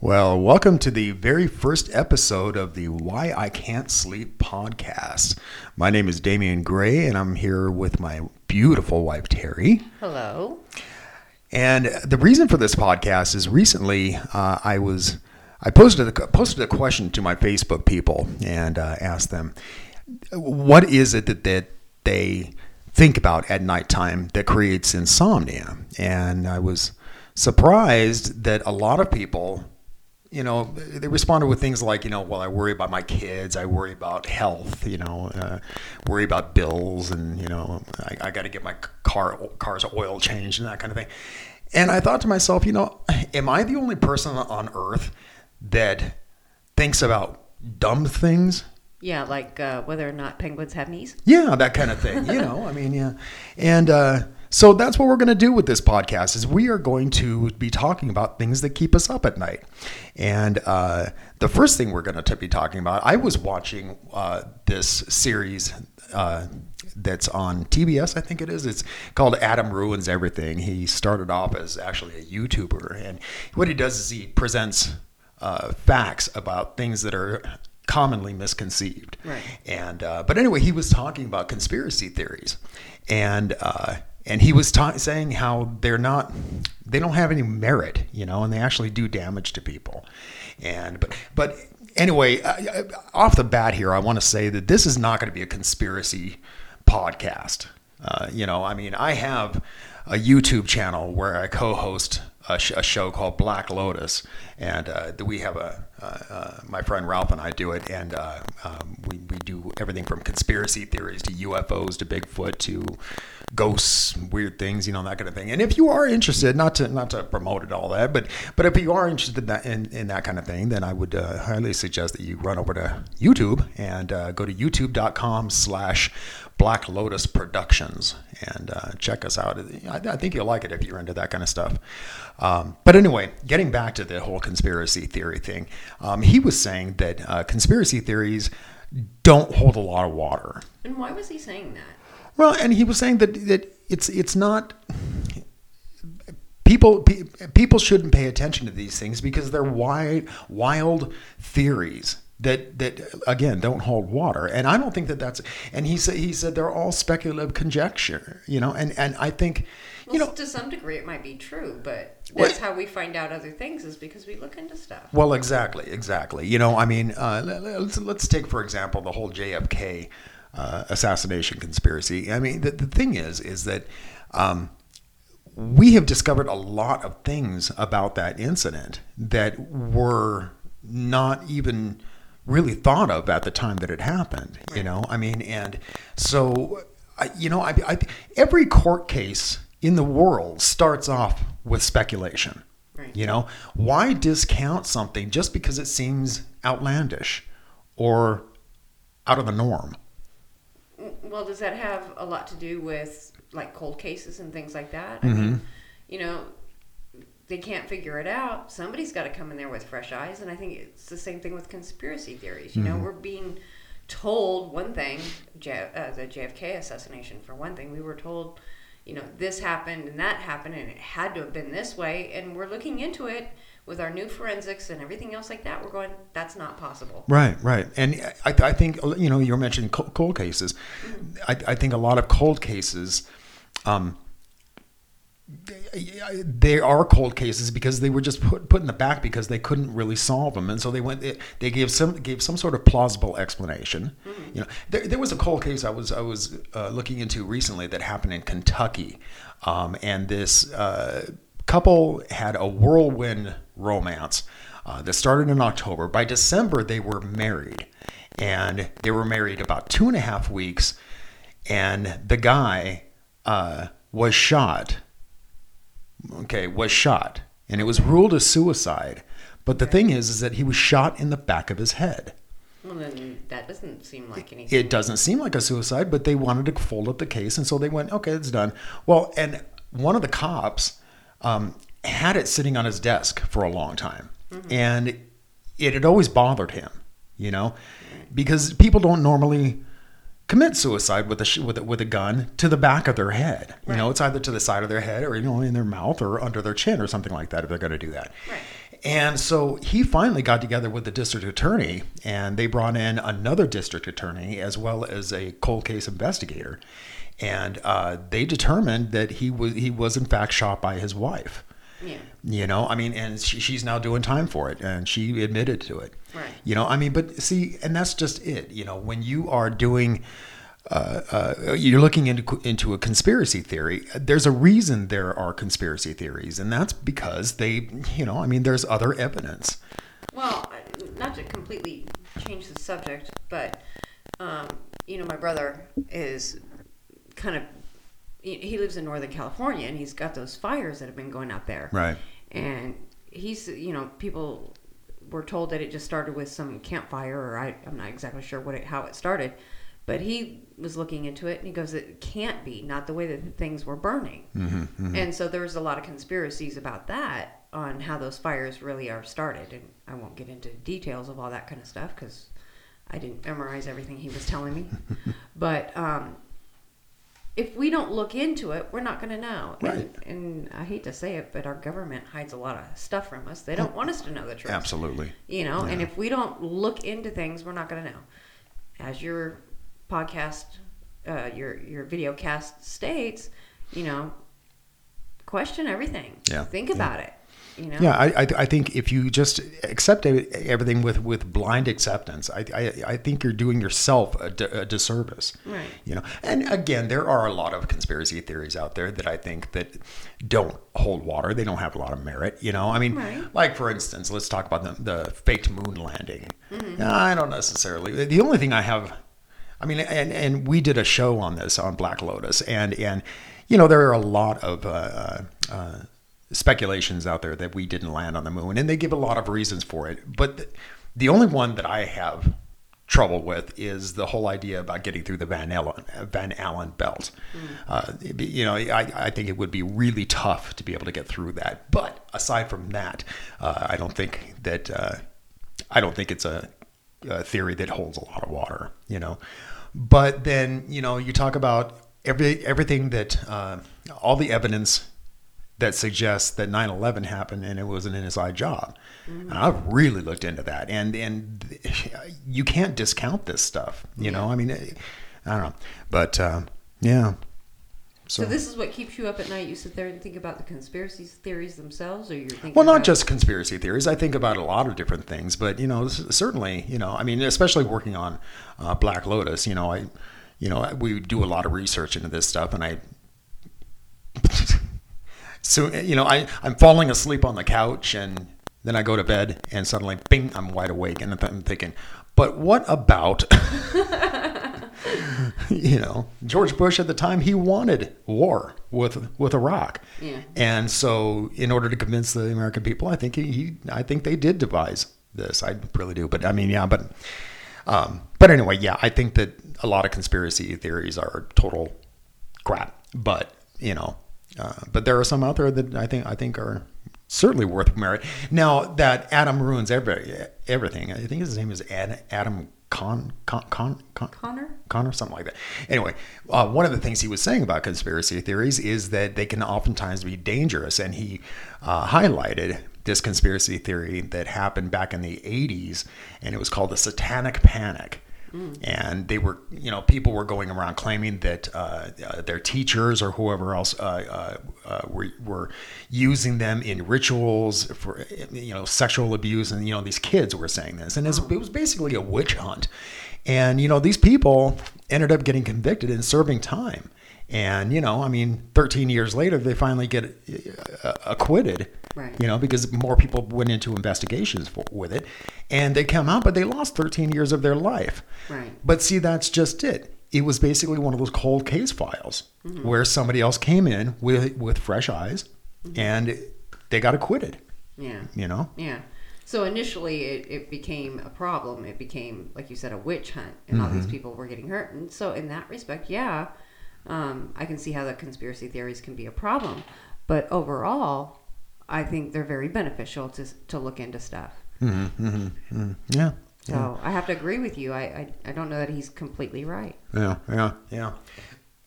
Well, welcome to the very first episode of the Why I Can't Sleep podcast. My name is Damian Gray, and I'm here with my beautiful wife, Terry. Hello. And the reason for this podcast is recently uh, I was I posted a, posted a question to my Facebook people and uh, asked them what is it that, that they think about at nighttime that creates insomnia, and I was surprised that a lot of people you know, they responded with things like, you know, well, I worry about my kids, I worry about health, you know, uh, worry about bills, and you know, I, I got to get my car car's oil changed and that kind of thing. And I thought to myself, you know, am I the only person on earth that thinks about dumb things? Yeah, like uh, whether or not penguins have knees. Yeah, that kind of thing. You know, I mean, yeah, and. uh so that's what we're going to do with this podcast is we are going to be talking about things that keep us up at night. And uh, the first thing we're going to be talking about, I was watching uh, this series uh, that's on TBS, I think it is. It's called Adam Ruins Everything. He started off as actually a YouTuber, and what he does is he presents uh, facts about things that are commonly misconceived. Right. And uh, but anyway, he was talking about conspiracy theories, and uh, and he was ta- saying how they're not they don't have any merit you know and they actually do damage to people. And but but anyway off the bat here i want to say that this is not going to be a conspiracy podcast. Uh, you know i mean i have a youtube channel where i co-host a, sh- a show called black lotus. And uh, we have a uh, uh, my friend Ralph and I do it, and uh, um, we, we do everything from conspiracy theories to UFOs to Bigfoot to ghosts, weird things, you know, that kind of thing. And if you are interested, not to not to promote it all that, but but if you are interested in that, in, in that kind of thing, then I would uh, highly suggest that you run over to YouTube and uh, go to youtube.com slash Black Lotus Productions and uh, check us out. I, I, think you'll like it if you're into that kind of stuff. Um, but anyway, getting back to the whole conspiracy theory thing, um, he was saying that uh, conspiracy theories don't hold a lot of water. And why was he saying that? Well, and he was saying that that it's it's not people people shouldn't pay attention to these things because they're wild wild theories that that again don't hold water. And i don't think that that's and he said he said they're all speculative conjecture you know and and i think you know. to some degree it might be true but that's how we find out other things is because we look into stuff. Well exactly exactly. You know i mean uh, let's let's take for example the whole jfk uh, assassination conspiracy. I mean, the, the thing is, is that um, we have discovered a lot of things about that incident that were not even really thought of at the time that it happened. You know, I mean, and so, I, you know, I, I, every court case in the world starts off with speculation. Right. You know, why discount something just because it seems outlandish or out of the norm? well, does that have a lot to do with like cold cases and things like that? Mm-hmm. I mean, you know, they can't figure it out. Somebody's got to come in there with fresh eyes, and I think it's the same thing with conspiracy theories. You mm-hmm. know, we're being told one thing, J- uh, the JFK assassination for one thing. We were told, you know, this happened and that happened, and it had to have been this way, and we're looking into it with our new forensics and everything else like that, we're going, that's not possible. Right, right. And I, I think, you know, you were mentioning cold cases. Mm-hmm. I, I, think a lot of cold cases, um, they are cold cases because they were just put put in the back because they couldn't really solve them, and so they went. They, they gave some gave some sort of plausible explanation. Mm-hmm. You know, there, there, was a cold case I was I was uh, looking into recently that happened in Kentucky, um, and this uh, couple had a whirlwind romance uh, that started in October. By December, they were married, and they were married about two and a half weeks. And the guy uh, was shot. Okay, was shot, and it was ruled a suicide. But the thing is, is that he was shot in the back of his head. Well, then that doesn't seem like anything. It doesn't seem like a suicide, but they wanted to fold up the case, and so they went, okay, it's done. Well, and one of the cops um, had it sitting on his desk for a long time, mm-hmm. and it had always bothered him, you know, because people don't normally commit suicide with a with a, with a gun to the back of their head. Right. You know, it's either to the side of their head or you know in their mouth or under their chin or something like that if they're going to do that. Right. And so he finally got together with the district attorney, and they brought in another district attorney as well as a cold case investigator, and uh, they determined that he was he was in fact shot by his wife. Yeah. You know, I mean, and she, she's now doing time for it, and she admitted to it. Right. You know, I mean, but see, and that's just it. You know, when you are doing, uh, uh, you're looking into into a conspiracy theory. There's a reason there are conspiracy theories, and that's because they, you know, I mean, there's other evidence. Well, not to completely change the subject, but um, you know, my brother is kind of he lives in Northern California, and he's got those fires that have been going out there. Right. And he's, you know, people were told that it just started with some campfire, or I, I'm not exactly sure what it, how it started, but he was looking into it, and he goes, "It can't be, not the way that things were burning." Mm-hmm, And so there's a lot of conspiracies about that on how those fires really are started, and I won't get into details of all that kind of stuff because I didn't memorize everything he was telling me. but um, if we don't look into it, we're not going to know. Right. And, and I hate to say it, but our government hides a lot of stuff from us. They don't want us to know the truth. Absolutely. You know, and if we don't look into things, we're not going to know. As your podcast, uh, your your video cast states, you know, question everything. Yeah. Think Yeah. about it. You know. Yeah, I, I, I think if you just accept everything with, with blind acceptance, I, I, I think you're doing yourself a, disservice. Right. You know, and again, there are a lot of conspiracy theories out there that I think that don't hold water. They don't have a lot of merit. You know, I mean, Right. like for instance, let's talk about the, the faked moon landing. Mm-hmm. I don't necessarily. The only thing I have, I mean, and and we did a show on this on Black Lotus, and and you know there are a lot of. Uh, uh, uh, speculations out there that we didn't land on the moon, and they give a lot of reasons for it. But the, the only one that I have trouble with is the whole idea about getting through the Van Allen Van Allen belt. Uh, you know, I, I think it would be really tough to be able to get through that. But aside from that, uh, I don't think that uh, I don't think it's a, a theory that holds a lot of water. You know, but then you know you talk about every everything that uh, all the evidence that suggests that 9/11 happened and it was an inside job. And I've really looked into that, and and you can't discount this stuff. You know, I mean, I don't know, but uh, yeah. So this is what keeps you up at night. You sit there and think about the conspiracy theories themselves, or you're thinking. Well, not just conspiracy theories. I think about a lot of different things, but you know, certainly, you know, I mean, especially working on uh, Black Lotus, you know, I, you know, we do a lot of research into this stuff, and I, so you know, I I'm falling asleep on the couch, and then I go to bed, and suddenly, bing, I'm wide awake, and I'm thinking, but what about? you know, George Bush at the time he wanted war with with Iraq, Yeah. and so in order to convince the American people, I think he, he I think they did devise this. I really do, but I mean, yeah, but um, but anyway, yeah, I think that a lot of conspiracy theories are total crap, but you know, uh, but there are some out there that I think I think are certainly worth merit. Now that Adam ruins every everything, I think his name is Ad, Adam Con Con Con. Con Connor. Connor, something like that. Anyway, uh, one of the things he was saying about conspiracy theories is that they can oftentimes be dangerous, and he uh, highlighted this conspiracy theory that happened back in the 80s, and it was called the Satanic Panic. And they were, you know, people were going around claiming that uh, uh, their teachers or whoever else uh, uh, uh, were, were using them in rituals for, you know, sexual abuse. And, you know, these kids were saying this. And it was basically a witch hunt. And, you know, these people ended up getting convicted and serving time. And, you know, I mean, 13 years later, they finally get uh, acquitted, Right. you know, because more people went into investigations for, with it. And they come out, but they lost 13 years of their life. Right. But see, that's just it. It was basically one of those cold case files mm-hmm. where somebody else came in with, with fresh eyes mm-hmm. and they got acquitted, Yeah. you know? Yeah. So initially, it, it became a problem. It became, like you said, a witch hunt, and all these mm-hmm. people were getting hurt. And so, in that respect, yeah, um, I can see how the conspiracy theories can be a problem. But overall, I think they're very beneficial to to look into stuff. Mm-hmm, mm-hmm, mm. Yeah. So I have to agree with you. I, I I don't know that he's completely right. Yeah, yeah, yeah,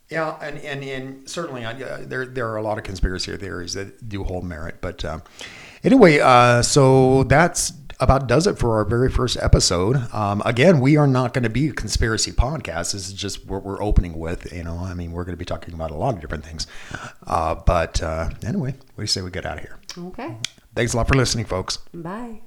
yeah, and and, and certainly uh, there there are a lot of conspiracy theories that do hold merit, but uh, Anyway, uh, so that's about does it for our very first episode. Um, again, we are not going to be a conspiracy podcast. This is just what we're opening with. You know, I mean, we're going to be talking about a lot of different things. Uh, but uh, anyway, what do you say we get out of here? Okay. Thanks a lot for listening, folks. Bye.